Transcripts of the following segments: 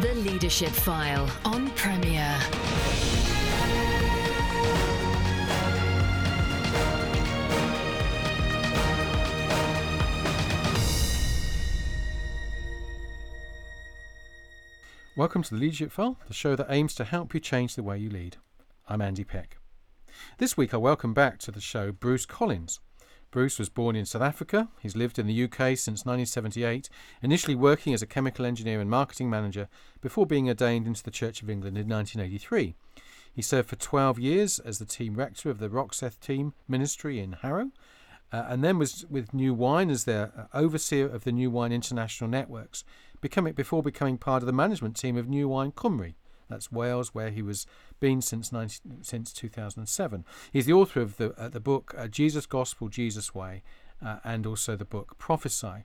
The Leadership File on Premier. Welcome to the Leadership File, the show that aims to help you change the way you lead. I'm Andy Peck. This week I welcome back to the show Bruce Collins. Bruce was born in South Africa. He's lived in the UK since 1978, initially working as a chemical engineer and marketing manager before being ordained into the Church of England in 1983. He served for 12 years as the team rector of the Roxeth team ministry in Harrow, uh, and then was with New Wine as their uh, overseer of the New Wine International Networks, becoming before becoming part of the management team of New Wine Cymru. That's Wales, where he was been since 19, since 2007. He's the author of the uh, the book uh, Jesus Gospel, Jesus Way, uh, and also the book Prophesy.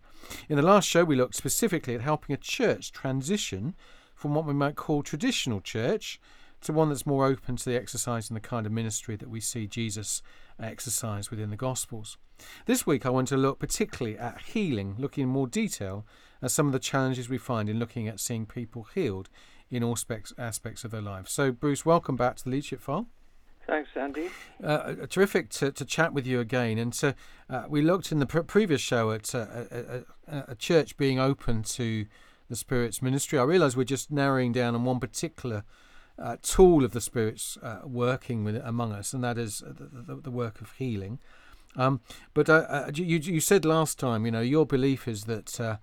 In the last show, we looked specifically at helping a church transition from what we might call traditional church to one that's more open to the exercise and the kind of ministry that we see Jesus exercise within the Gospels. This week, I want to look particularly at healing, looking in more detail at some of the challenges we find in looking at seeing people healed in all specs, aspects of their lives. So, Bruce, welcome back to the Leadership File. Thanks, Andy. Uh, uh, terrific to, to chat with you again. And so uh, we looked in the pre- previous show at uh, a, a, a, church being open to the Spirit's ministry. I realise we're just narrowing down on one particular uh, tool of the Spirit's uh, working with among us, and that is the, the, the work of healing. Um, but you, you said last time, you know, your belief is that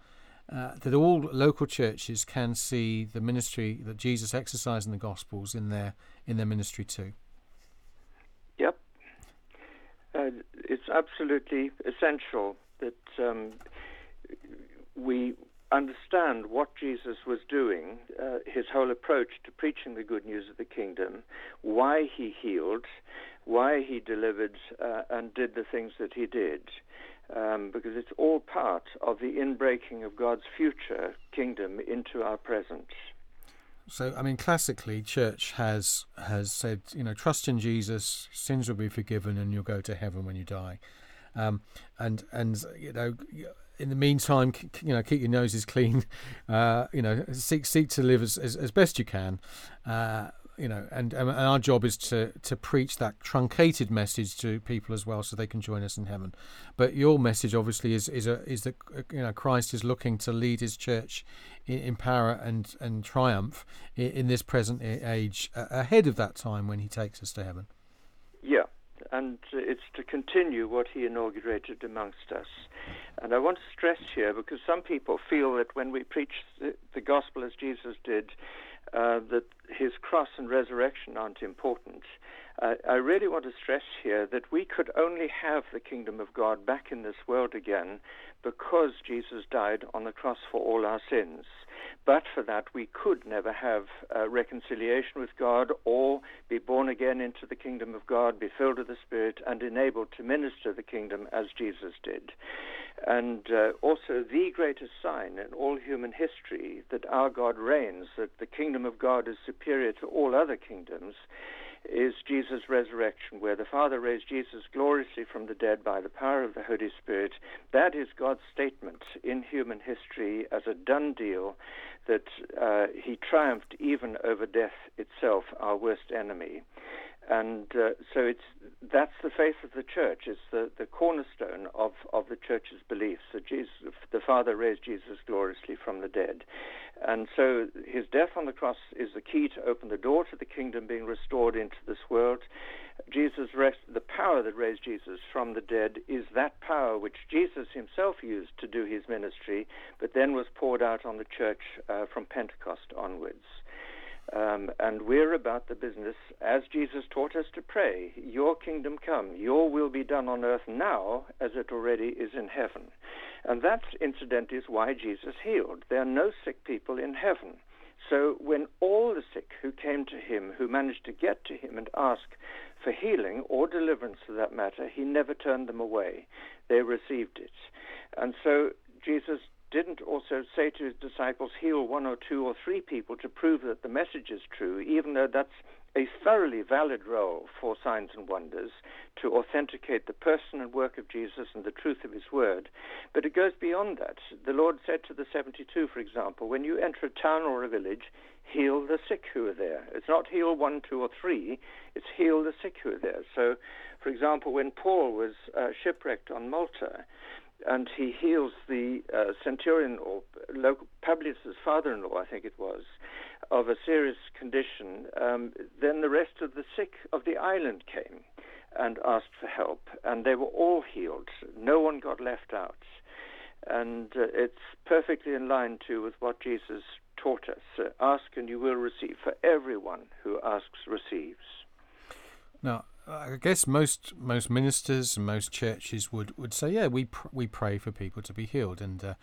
uh, that all local churches can see the ministry that Jesus exercised in the Gospels in their in their ministry too. Yep, uh, it's absolutely essential that um, we understand what Jesus was doing, uh, his whole approach to preaching the good news of the kingdom, why he healed, why he delivered uh, and did the things that he did um, because it's all part of the inbreaking of God's future kingdom into our present. So, I mean, classically, church has has said, you know, trust in Jesus, sins will be forgiven, and you'll go to heaven when you die. Um, and and you know, in the meantime, you know, keep your noses clean. Uh, you know, seek seek to live as as, as best you can. Uh, you know, and, and our job is to to preach that truncated message to people as well, so they can join us in heaven. But your message, obviously, is is a, is that uh, you know Christ is looking to lead His church in, in power and and triumph in, in this present age, ahead of that time when He takes us to heaven. Yeah, and it's to continue what he inaugurated amongst us. And I want to stress here because some people feel that when we preach the, the gospel as Jesus did, uh, that his cross and resurrection aren't important. Uh, I really want to stress here that we could only have the kingdom of God back in this world again because Jesus died on the cross for all our sins. But for that, we could never have uh, reconciliation with God or be born again into the kingdom of God, be filled with the Spirit, and enabled to minister the kingdom as Jesus did. And uh, also, the greatest sign in all human history that our God reigns, that the kingdom of God is superior to all other kingdoms, is Jesus' resurrection, where the Father raised Jesus gloriously from the dead by the power of the Holy Spirit. That is God's statement in human history as a done deal that uh, he triumphed even over death itself, our worst enemy. And uh, so it's that's the faith of the church. It's the, the cornerstone of, of the church's beliefs that Jesus, the Father raised Jesus gloriously from the dead. And so his death on the cross is the key to open the door to the kingdom being restored into this world. Jesus rest, the power that raised Jesus from the dead is that power which Jesus himself used to do his ministry, but then was poured out on the church uh, from Pentecost onwards. Um, and we're about the business, as Jesus taught us to pray, Your kingdom come, Your will be done on earth now as it already is in heaven. And that, incident, is why Jesus healed. There are no sick people in heaven. So when all the sick who came to him, who managed to get to him and ask for healing or deliverance for that matter, he never turned them away. They received it. And so Jesus didn't also say to his disciples, heal one or two or three people to prove that the message is true, even though that's a thoroughly valid role for signs and wonders to authenticate the person and work of Jesus and the truth of his word. But it goes beyond that. The Lord said to the 72, for example, when you enter a town or a village, heal the sick who are there. It's not heal one, two, or three, it's heal the sick who are there. So, for example, when Paul was uh, shipwrecked on Malta, and he heals the uh, centurion or local, father-in-law, I think it was, of a serious condition, um, then the rest of the sick of the island came and asked for help, and they were all healed. No one got left out. And uh, it's perfectly in line, too, with what Jesus taught us. Uh, ask and you will receive. For everyone who asks receives. Now, I guess most most ministers and most churches would, would say, yeah, we pr- we pray for people to be healed, and uh,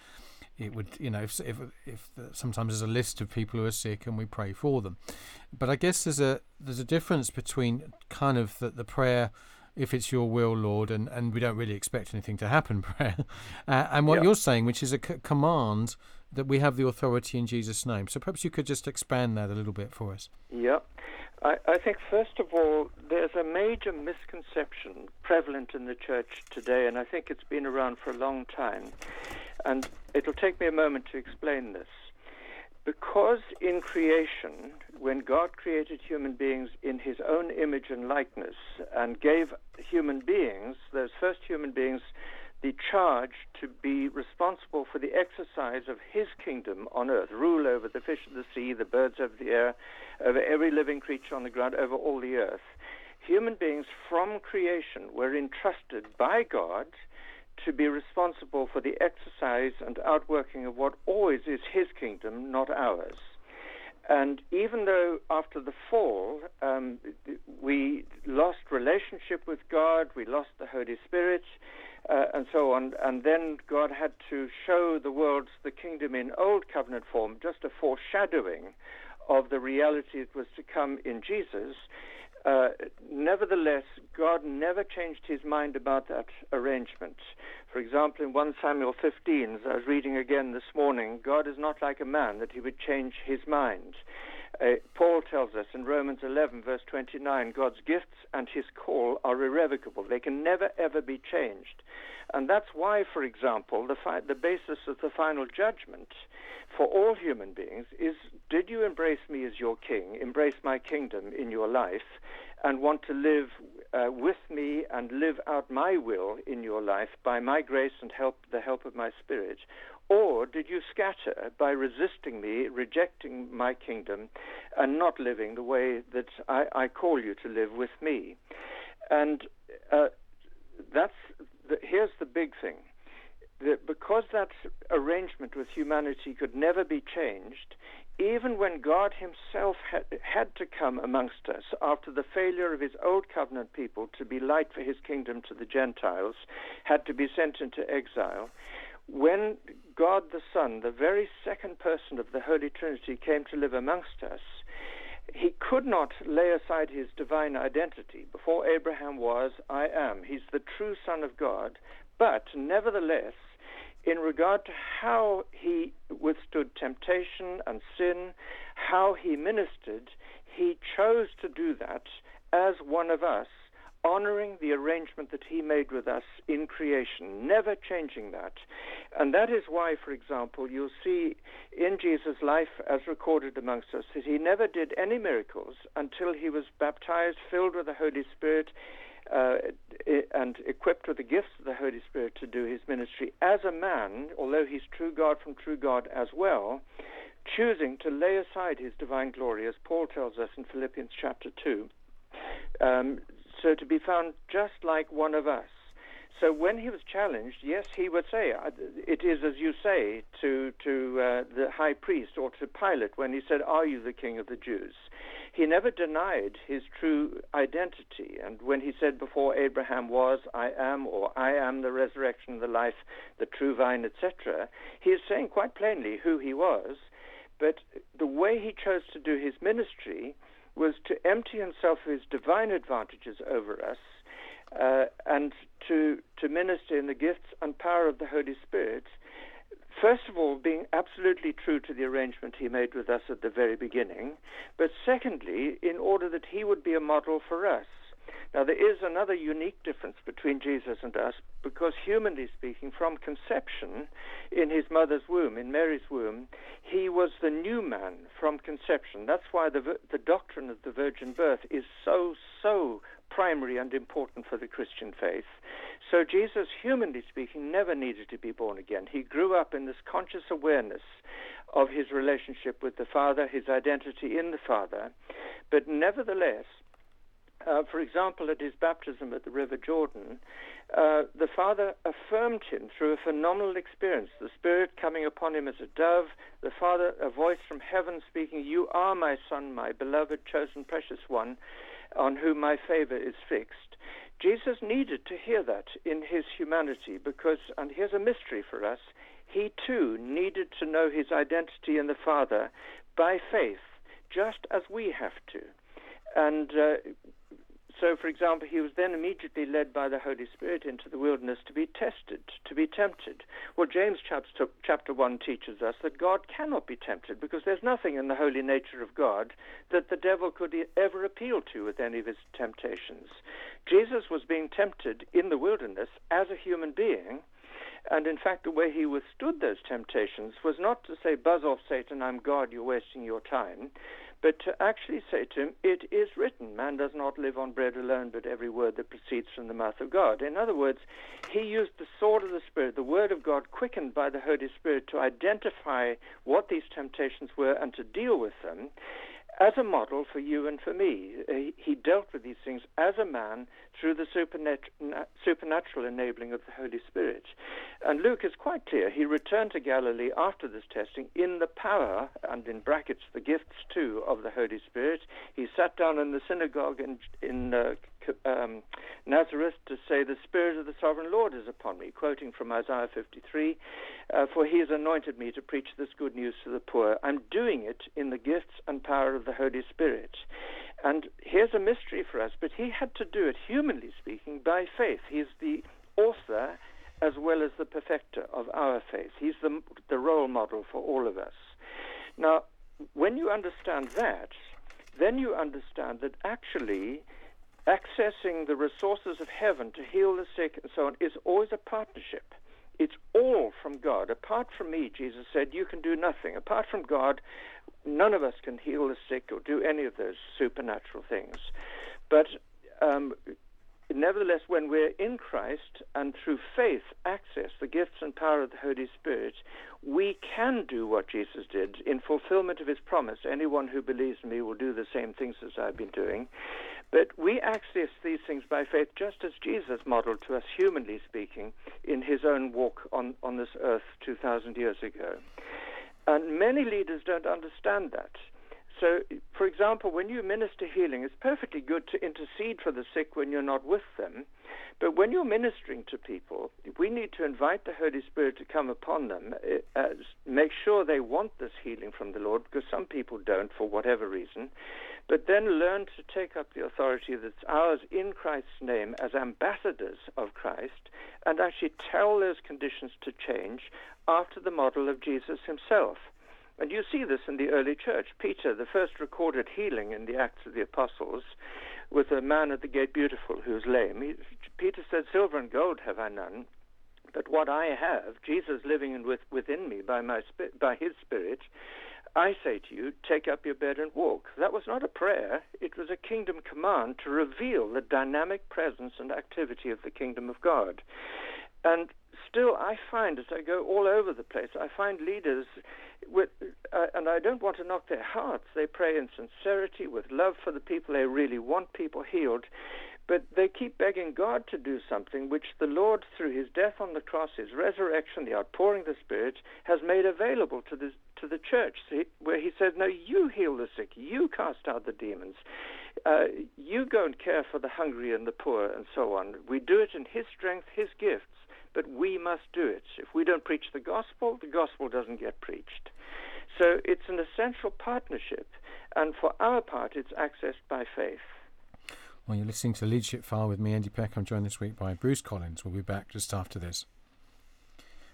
it would you know if if, if the, sometimes there's a list of people who are sick and we pray for them. But i guess there's a there's a difference between kind of the, the prayer if it's your will lord and and we don't really expect anything to happen prayer uh, and what you're saying which is a c- command that we have the authority in jesus name so perhaps you could just expand that a little bit for us yeah I, I think, first of all, there's a major misconception prevalent in the church today, and I think it's been around for a long time. And it'll take me a moment to explain this. Because in creation, when God created human beings in his own image and likeness and gave human beings, those first human beings, the charge to be responsible for the exercise of his kingdom on earth, rule over the fish of the sea, the birds of the air, over every living creature on the ground, over all the earth. Human beings from creation were entrusted by God to be responsible for the exercise and outworking of what always is his kingdom, not ours. And even though after the fall um, we lost relationship with God, we lost the Holy Spirit, uh, and so on, and then God had to show the world the kingdom in Old Covenant form, just a foreshadowing of the reality that was to come in Jesus. Uh, nevertheless, God never changed his mind about that arrangement. For example, in 1 Samuel 15, as I was reading again this morning, God is not like a man that he would change his mind. Uh, Paul tells us in Romans 11, verse 29, God's gifts and his call are irrevocable. They can never, ever be changed. And that's why, for example, the, fi- the basis of the final judgment for all human beings is did you embrace me as your king, embrace my kingdom in your life, and want to live uh, with me and live out my will in your life by my grace and help the help of my spirit? Or did you scatter by resisting me, rejecting my kingdom, and not living the way that I, I call you to live with me? And uh, that's the, here's the big thing that because that arrangement with humanity could never be changed, even when God Himself had, had, to come amongst us after the failure of His old covenant people to be light for His kingdom to the Gentiles, had to be sent into exile, when God the Son, the very second person of the Holy Trinity, came to live amongst us, he could not lay aside his divine identity. Before Abraham was, I am. He's the true Son of God. But nevertheless, in regard to how he withstood temptation and sin, how he ministered, he chose to do that as one of us, honoring the arrangement that he made with us in creation, never changing that. And that is why, for example, you'll see in Jesus' life, as recorded amongst us, that he never did any miracles until he was baptized, filled with the Holy Spirit uh, and equipped with the gifts of the Holy Spirit to do his ministry as a man, although he's true God from true God as well, choosing to lay aside his divine glory, as Paul tells us in Philippians chapter 2. Um, so to be found just like one of us. So when he was challenged, yes, he would say, "It is as you say to to uh, the high priest or to Pilate when he said, "Are you the king of the Jews?" He never denied his true identity, and when he said, "Before Abraham was, I am," or "I am the resurrection, the life, the true vine," etc., he is saying quite plainly who he was. But the way he chose to do his ministry was to empty himself of his divine advantages over us uh, and to, to minister in the gifts and power of the Holy Spirit First of all, being absolutely true to the arrangement he made with us at the very beginning, but secondly, in order that he would be a model for us. Now, there is another unique difference between Jesus and us because, humanly speaking, from conception in his mother's womb, in Mary's womb, he was the new man from conception. That's why the, the doctrine of the virgin birth is so, so primary and important for the Christian faith. So, Jesus, humanly speaking, never needed to be born again. He grew up in this conscious awareness of his relationship with the Father, his identity in the Father. But nevertheless, uh, for example, at his baptism at the River Jordan, uh, the Father affirmed him through a phenomenal experience. The Spirit coming upon him as a dove, the Father, a voice from heaven speaking, You are my Son, my beloved, chosen, precious one, on whom my favor is fixed. Jesus needed to hear that in his humanity because, and here's a mystery for us, he too needed to know his identity in the Father by faith, just as we have to. And uh, so, for example, he was then immediately led by the Holy Spirit into the wilderness to be tested, to be tempted. Well, James chapter, chapter 1 teaches us that God cannot be tempted because there's nothing in the holy nature of God that the devil could ever appeal to with any of his temptations. Jesus was being tempted in the wilderness as a human being. And in fact, the way he withstood those temptations was not to say, Buzz off, Satan, I'm God, you're wasting your time but to actually say to him, It is written, man does not live on bread alone, but every word that proceeds from the mouth of God. In other words, he used the sword of the Spirit, the word of God, quickened by the Holy Spirit, to identify what these temptations were and to deal with them as a model for you and for me. He dealt with these things as a man through the supernatural enabling of the Holy Spirit. And Luke is quite clear. He returned to Galilee after this testing in the power, and in brackets, the gifts too, of the Holy Spirit. He sat down in the synagogue in, in uh, um, Nazareth to say, The Spirit of the Sovereign Lord is upon me, quoting from Isaiah 53, uh, For he has anointed me to preach this good news to the poor. I'm doing it in the gifts and power of the Holy Spirit. And here's a mystery for us, but he had to do it, humanly speaking, by faith. He's the author as well as the perfecter of our faith. He's the, the role model for all of us. Now, when you understand that, then you understand that actually accessing the resources of heaven to heal the sick and so on is always a partnership. It's all from God. Apart from me, Jesus said, you can do nothing. Apart from God, none of us can heal the sick or do any of those supernatural things. But um, nevertheless, when we're in Christ and through faith access the gifts and power of the Holy Spirit, we can do what Jesus did in fulfillment of his promise. Anyone who believes in me will do the same things as I've been doing. But we access these things by faith just as Jesus modeled to us, humanly speaking, in his own walk on, on this earth 2,000 years ago. And many leaders don't understand that. So, for example, when you minister healing, it's perfectly good to intercede for the sick when you're not with them. But when you're ministering to people, we need to invite the Holy Spirit to come upon them, uh, make sure they want this healing from the Lord, because some people don't for whatever reason. But then learn to take up the authority that's ours in Christ's name as ambassadors of Christ and actually tell those conditions to change after the model of Jesus himself. And you see this in the early church. Peter, the first recorded healing in the Acts of the Apostles, with a man at the gate beautiful who was lame. He, Peter said, Silver and gold have I none, but what I have, Jesus living in with, within me by, my, by his Spirit, I say to you, take up your bed and walk. That was not a prayer, it was a kingdom command to reveal the dynamic presence and activity of the kingdom of God. And still, I find as I go all over the place, I find leaders with, uh, and I don't want to knock their hearts. They pray in sincerity, with love for the people. They really want people healed. But they keep begging God to do something which the Lord, through his death on the cross, his resurrection, the outpouring of the Spirit, has made available to the, to the church, where he says, No, you heal the sick, you cast out the demons, uh, you go and care for the hungry and the poor, and so on. We do it in his strength, his gifts but we must do it. If we don't preach the gospel, the gospel doesn't get preached. So it's an essential partnership, and for our part, it's accessed by faith. Well, you're listening to Leadership File with me, Andy Peck. I'm joined this week by Bruce Collins. We'll be back just after this.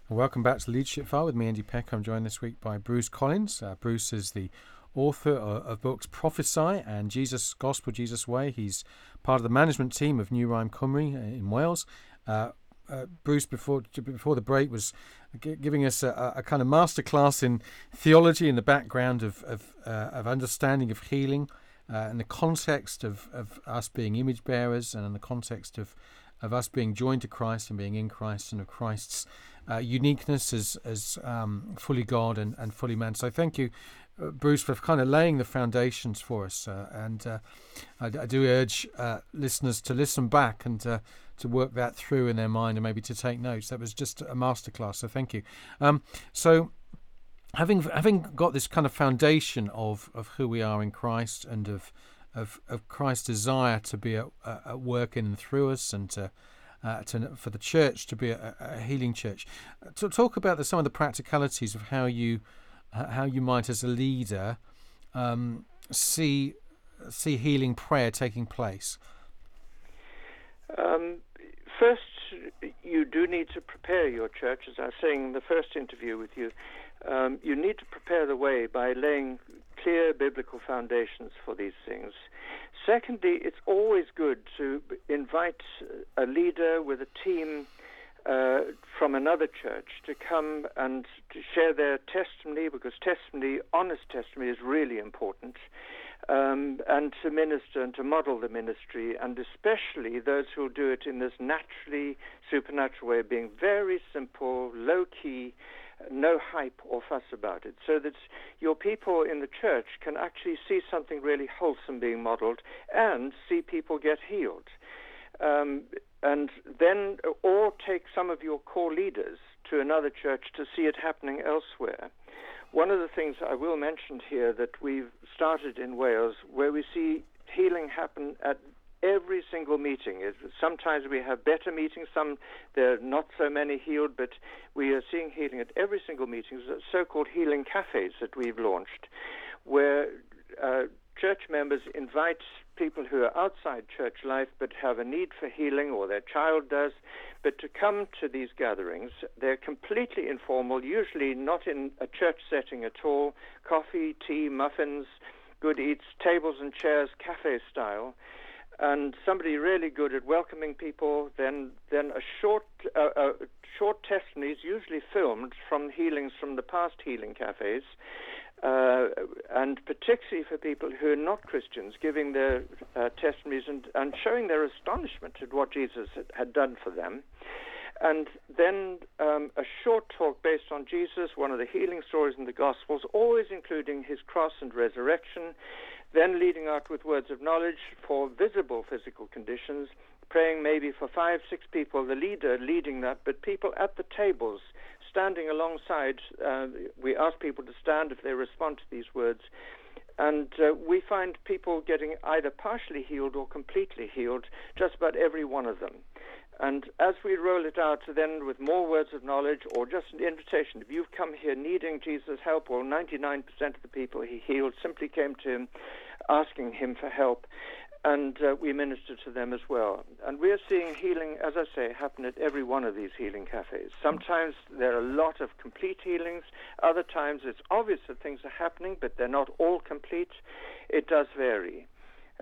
Welcome back to the Leadership File with me, Andy Peck. I'm joined this week by Bruce Collins. Uh, Bruce is the author of, of, books Prophesy and Jesus Gospel, Jesus Way. He's part of the management team of New Wine Cymru uh, in Wales. Uh, uh, Bruce, before before the break, was g- giving us a, a, kind of masterclass in theology in the background of of, uh, of understanding of healing, uh, in the context of, of us being image bearers, and in the context of of us being joined to Christ and being in Christ, and of Christ's uh, uniqueness as as um, fully God and, and fully man. So thank you, uh, Bruce, for kind of laying the foundations for us. Uh, and uh, I, I, do urge listeners to listen back and to work that through in their mind and maybe to take notes. That was just a masterclass. So thank you. Um, so. Having having got this kind of foundation of, of who we are in Christ and of of, of Christ's desire to be at, at work in and through us and to uh, to, for the church to be a, a healing church. To talk about the, some of the practicalities of how you uh, how you might, as a leader, um, see see healing prayer taking place. Um, first, you do need to prepare your church, as I was saying in the first interview with you. Um, you need to prepare the way by laying clear biblical foundations for these things. Secondly, it's always good to invite a leader with a team uh, from another church to come and to share their testimony, because testimony, honest testimony, is really important, um, and to minister and to model the ministry, and especially those who do it in this naturally supernatural way, being very simple, low key, no hype or fuss about it, so that your people in the church can actually see something really wholesome being modeled and see people get healed. Um, and then, or take some of your core leaders to another church to see it happening elsewhere. One of the things I will mention here that we've started in Wales, where we see healing happen at every single meeting. Sometimes we have better meetings, some there are not so many healed, but we are seeing healing at every single meeting. So-called healing cafes that we've launched, where uh, church members invite people who are outside church life but have a need for healing, or their child does, but to come to these gatherings. They're completely informal, usually not in a church setting at all. Coffee, tea, muffins, good eats, tables and chairs, cafe style and somebody really good at welcoming people. Then, then a short, uh, a short testimony is usually filmed from healings from the past healing cafes, uh, and particularly for people who are not Christians, giving their uh, testimonies and, and showing their astonishment at what Jesus had, had done for them. And then um, a short talk based on Jesus, one of the healing stories in the Gospels, always including his cross and resurrection, then leading out with words of knowledge for visible physical conditions, praying maybe for five, six people, the leader leading that, but people at the tables standing alongside. Uh, we ask people to stand if they respond to these words. And uh, we find people getting either partially healed or completely healed, just about every one of them. And as we roll it out, then with more words of knowledge or just an invitation, if you've come here needing Jesus' help, well, 99% of the people he healed simply came to him asking him for help. And uh, we minister to them as well. And we're seeing healing, as I say, happen at every one of these healing cafes. Sometimes there are a lot of complete healings. Other times it's obvious that things are happening, but they're not all complete. It does vary.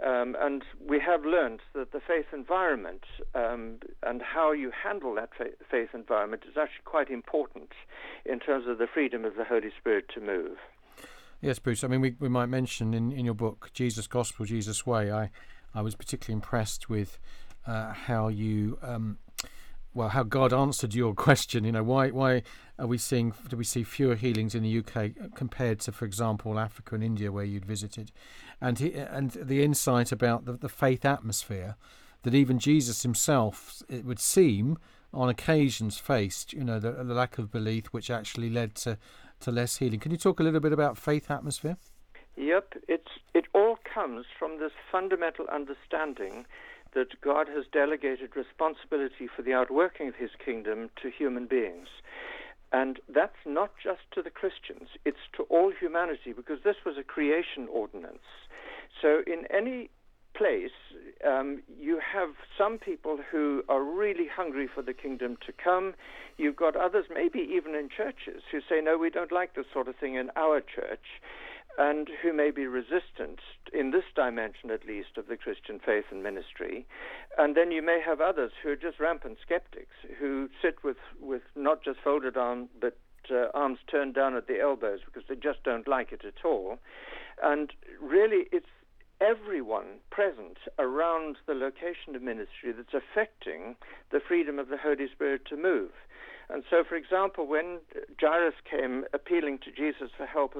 Um, and we have learned that the faith environment um, and how you handle that faith environment is actually quite important in terms of the freedom of the Holy Spirit to move. Yes, Bruce. I mean, we, we might mention in, in your book, Jesus Gospel, Jesus Way, I, I was particularly impressed with uh, how you um, well, how God answered your question. You know, why why are we seeing do we see fewer healings in the UK uh, compared to, for example, Africa and India where you'd visited, and he, and the insight about the, the faith atmosphere that even Jesus himself, it would seem, on occasions faced. You know, the, the lack of belief, which actually led to to less healing. Can you talk a little bit about faith atmosphere? Yep, it's it all comes from this fundamental understanding that God has delegated responsibility for the outworking of his kingdom to human beings. And that's not just to the Christians, it's to all humanity because this was a creation ordinance. So, in any place, um, you have some people who are really hungry for the kingdom to come. You've got others, maybe even in churches, who say, no, we don't like this sort of thing in our church, and who may be resistant, in this dimension at least, of the Christian faith and ministry. And then you may have others who are just rampant skeptics, who sit with, with not just folded arms, but uh, arms turned down at the elbows because they just don't like it at all. And really, it's everyone present around the location of ministry that's affecting the freedom of the Holy Spirit to move. And so, for example, when Jairus came appealing to Jesus for help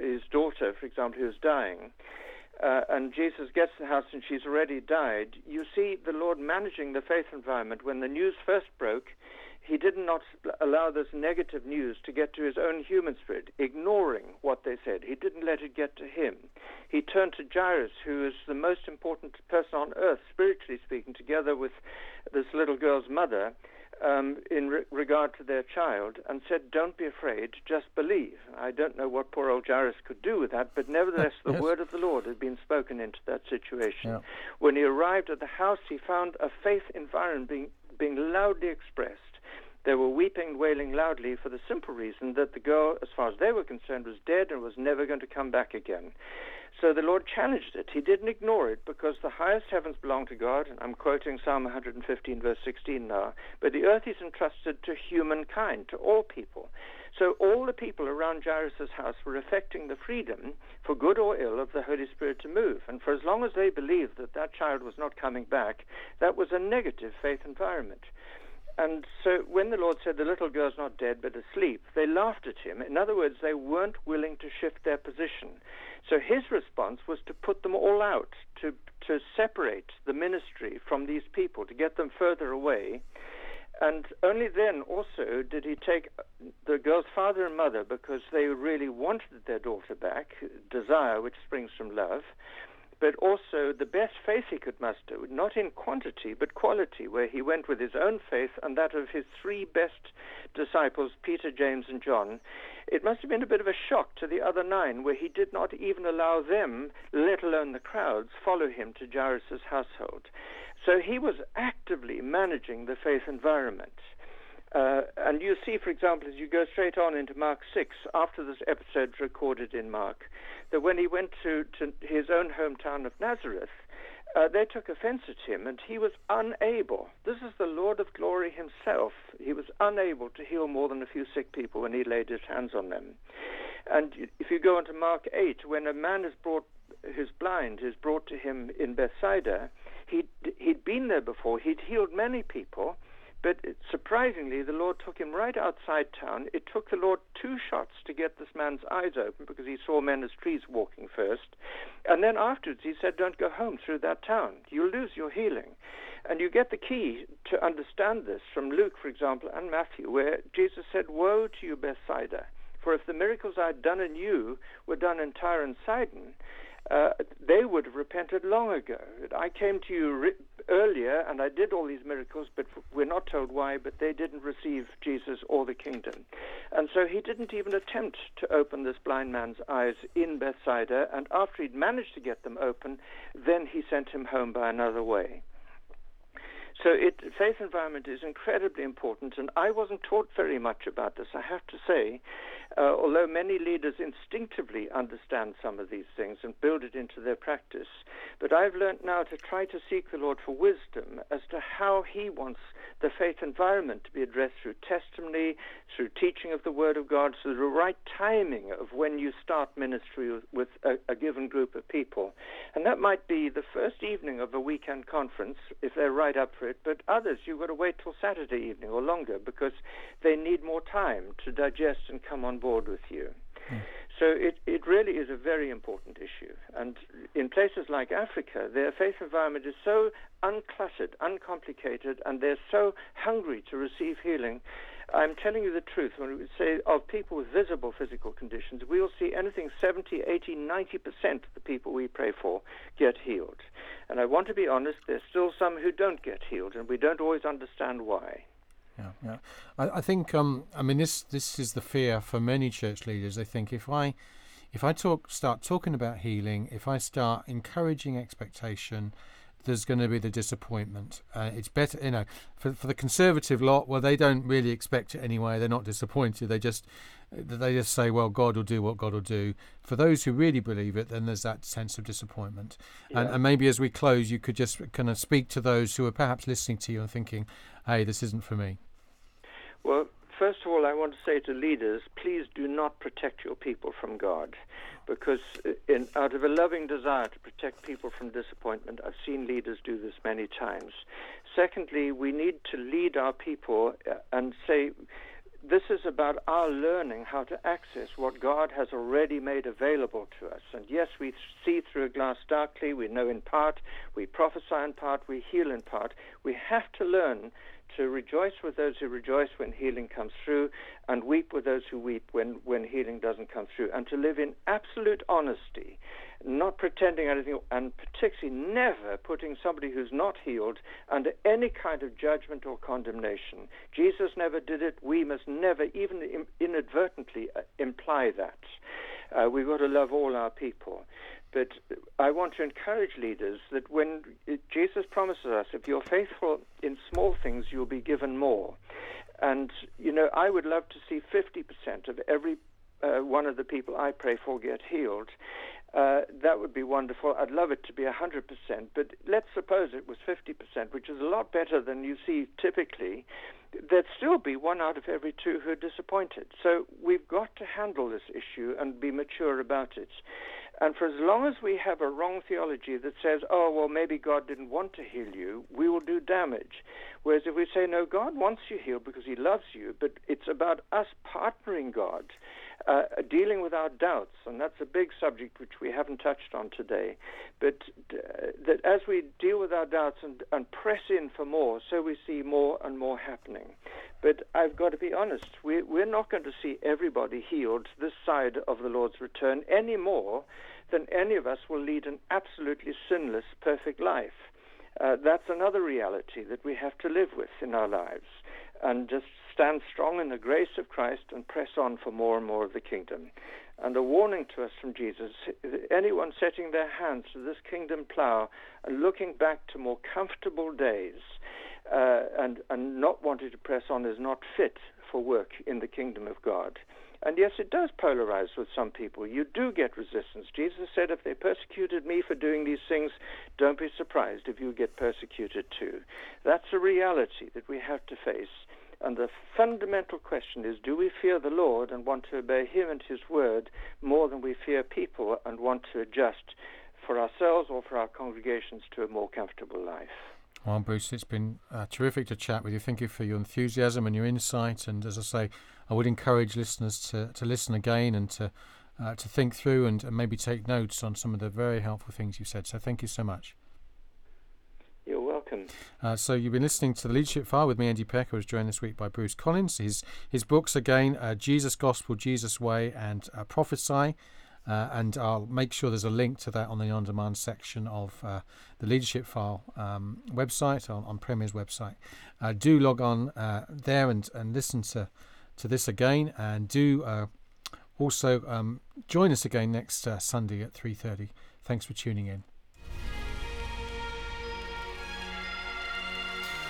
his daughter, for example, who's dying, uh, and Jesus gets to the house and she's already died, you see the Lord managing the faith environment. When the news first broke, he did not allow this negative news to get to his own human spirit, ignoring what they said. He didn't let it get to him. He turned to Jairus, who is the most important person on earth, spiritually speaking, together with this little girl's mother, um, in re- regard to their child, and said, Don't be afraid, just believe. I don't know what poor old Jairus could do with that, but nevertheless, the Yes. word of the Lord had been spoken into that situation. Yeah. When he arrived at the house, he found a faith environment being, being loudly expressed. They were weeping and wailing loudly for the simple reason that the girl, as far as they were concerned, was dead and was never going to come back again. So the Lord challenged it. He didn't ignore it because the highest heavens belong to God. And I'm quoting Psalm 115, verse 16 now. But the earth is entrusted to humankind, to all people. So all the people around Jairus' house were affecting the freedom, for good or ill, of the Holy Spirit to move. And for as long as they believed that that child was not coming back, that was a negative faith environment. And so when the Lord said the little girl's not dead but asleep, they laughed at him. In other words, they weren't willing to shift their position. So his response was to put them all out, to, to separate the ministry from these people, to get them further away. And only then also did he take the girl's father and mother because they really wanted their daughter back, desire which springs from love, but also the best faith he could muster, not in quantity but quality, where he went with his own faith and that of his three best disciples, Peter, James, and John. It must have been a bit of a shock to the other nine, where he did not even allow them, let alone the crowds, follow him to Jairus' household. So he was actively managing the faith environment. Uh, and you see, for example, as you go straight on into Mark 6, after this episode recorded in Mark, that when he went to, to his own hometown of Nazareth, uh, they took offense at him, and he was unable. This is the Lord of glory himself. He was unable to heal more than a few sick people when he laid his hands on them. And if you go on to Mark 8, when a man is brought, who's blind, is brought to him in Bethsaida, he'd, he'd been there before, he'd healed many people, but surprisingly, the Lord took him right outside town. It took the Lord two shots to get this man's eyes open because he saw men as trees walking first. And then afterwards, he said, Don't go home through that town. You'll lose your healing. And you get the key to understand this from Luke, for example, and Matthew, where Jesus said, Woe to you, Bethsaida! For if the miracles I had done in you were done in Tyre and Sidon, uh, they would have repented long ago. I came to you earlier and I did all these miracles, but we're not told why, but they didn't receive Jesus or the kingdom. And so he didn't even attempt to open this blind man's eyes in Bethsaida, and after he'd managed to get them open, then he sent him home by another way. So it, faith environment is incredibly important, and I wasn't taught very much about this, I have to say, uh, although many leaders instinctively understand some of these things and build it into their practice. But I've learned now to try to seek the Lord for wisdom as to how He wants the faith environment to be addressed through testimony, through teaching of the Word of God, through the right timing of when you start ministry with, with a, a given group of people. And that might be the first evening of a weekend conference, if they're right up for it, but others you've got to wait till Saturday evening or longer because they need more time to digest and come on board with you. Hmm. So it, it really is a very important issue. And in places like Africa, their faith environment is so uncluttered, uncomplicated, and they're so hungry to receive healing. I'm telling you the truth. When we say of people with visible physical conditions, we'll see anything 70, 80, 90% of the people we pray for get healed. And I want to be honest, there's still some who don't get healed, and we don't always understand why. Yeah, yeah. I, I think um, I mean this this is the fear for many church leaders. They think if I if I talk, start talking about healing, if I start encouraging expectation, there's going to be the disappointment. Uh, it's better, you know, for for the conservative lot. Well, they don't really expect it anyway. They're not disappointed. They just they just say, well, God will do what God will do. For those who really believe it, then there's that sense of disappointment. Yeah. And, and maybe as we close, you could just kind of speak to those who are perhaps listening to you and thinking, hey, this isn't for me. Well, first of all, I want to say to leaders, please do not protect your people from God. Because in, out of a loving desire to protect people from disappointment, I've seen leaders do this many times. Secondly, we need to lead our people uh, and say, this is about our learning how to access what God has already made available to us. And yes, we see through a glass darkly, we know in part, we prophesy in part, we heal in part. We have to learn to rejoice with those who rejoice when healing comes through, and weep with those who weep when, when healing doesn't come through, and to live in absolute honesty, not pretending anything, and particularly never putting somebody who's not healed under any kind of judgment or condemnation. Jesus never did it. We must never, even inadvertently, uh, imply that. Uh, we've got to love all our people. But I want to encourage leaders that when Jesus promises us, if you're faithful in small things, you'll be given more. And, you know, I would love to see 50% of every uh, one of the people I pray for get healed. Uh, that would be wonderful. I'd love it to be 100%, but let's suppose it was 50%, which is a lot better than you see typically. There'd still be one out of every two who are disappointed. So we've got to handle this issue and be mature about it. And for as long as we have a wrong theology that says, oh, well, maybe God didn't want to heal you, we will do damage. Whereas if we say, no, God wants you healed because he loves you, but it's about us partnering God, uh, dealing with our doubts, and that's a big subject which we haven't touched on today. But uh, that as we deal with our doubts and, and press in for more, so we see more and more happening. But I've got to be honest, we, we're not going to see everybody healed this side of the Lord's return any more than any of us will lead an absolutely sinless, perfect life. Uh, that's another reality that we have to live with in our lives and just stand strong in the grace of Christ and press on for more and more of the kingdom. And a warning to us from Jesus anyone setting their hands to this kingdom plow and looking back to more comfortable days uh, and, and not wanting to press on is not fit for work in the kingdom of God. And yes, it does polarize with some people. You do get resistance. Jesus said, if they persecuted me for doing these things, don't be surprised if you get persecuted too. That's a reality that we have to face. And the fundamental question is do we fear the Lord and want to obey Him and His word more than we fear people and want to adjust for ourselves or for our congregations to a more comfortable life? Well, Bruce, it's been uh, terrific to chat with you. Thank you for your enthusiasm and your insight. And as I say, I would encourage listeners to, to listen again and to uh, to think through and, and, maybe take notes on some of the very helpful things you said. So thank you so much. You're welcome. Uh, so you've been listening to the Leadership File with me, Andy Peck. I was joined this week by Bruce Collins. His his books again, uh, Jesus Gospel, Jesus Way, and uh, Prophesy. Uh, and I'll make sure there's a link to that on the on demand section of uh, the Leadership File um, website, on, on Premier's website. Uh, do log on uh, there and, and listen to, to this again, and do uh, also um, join us again next uh, Sunday at 3.30. Thanks for tuning in.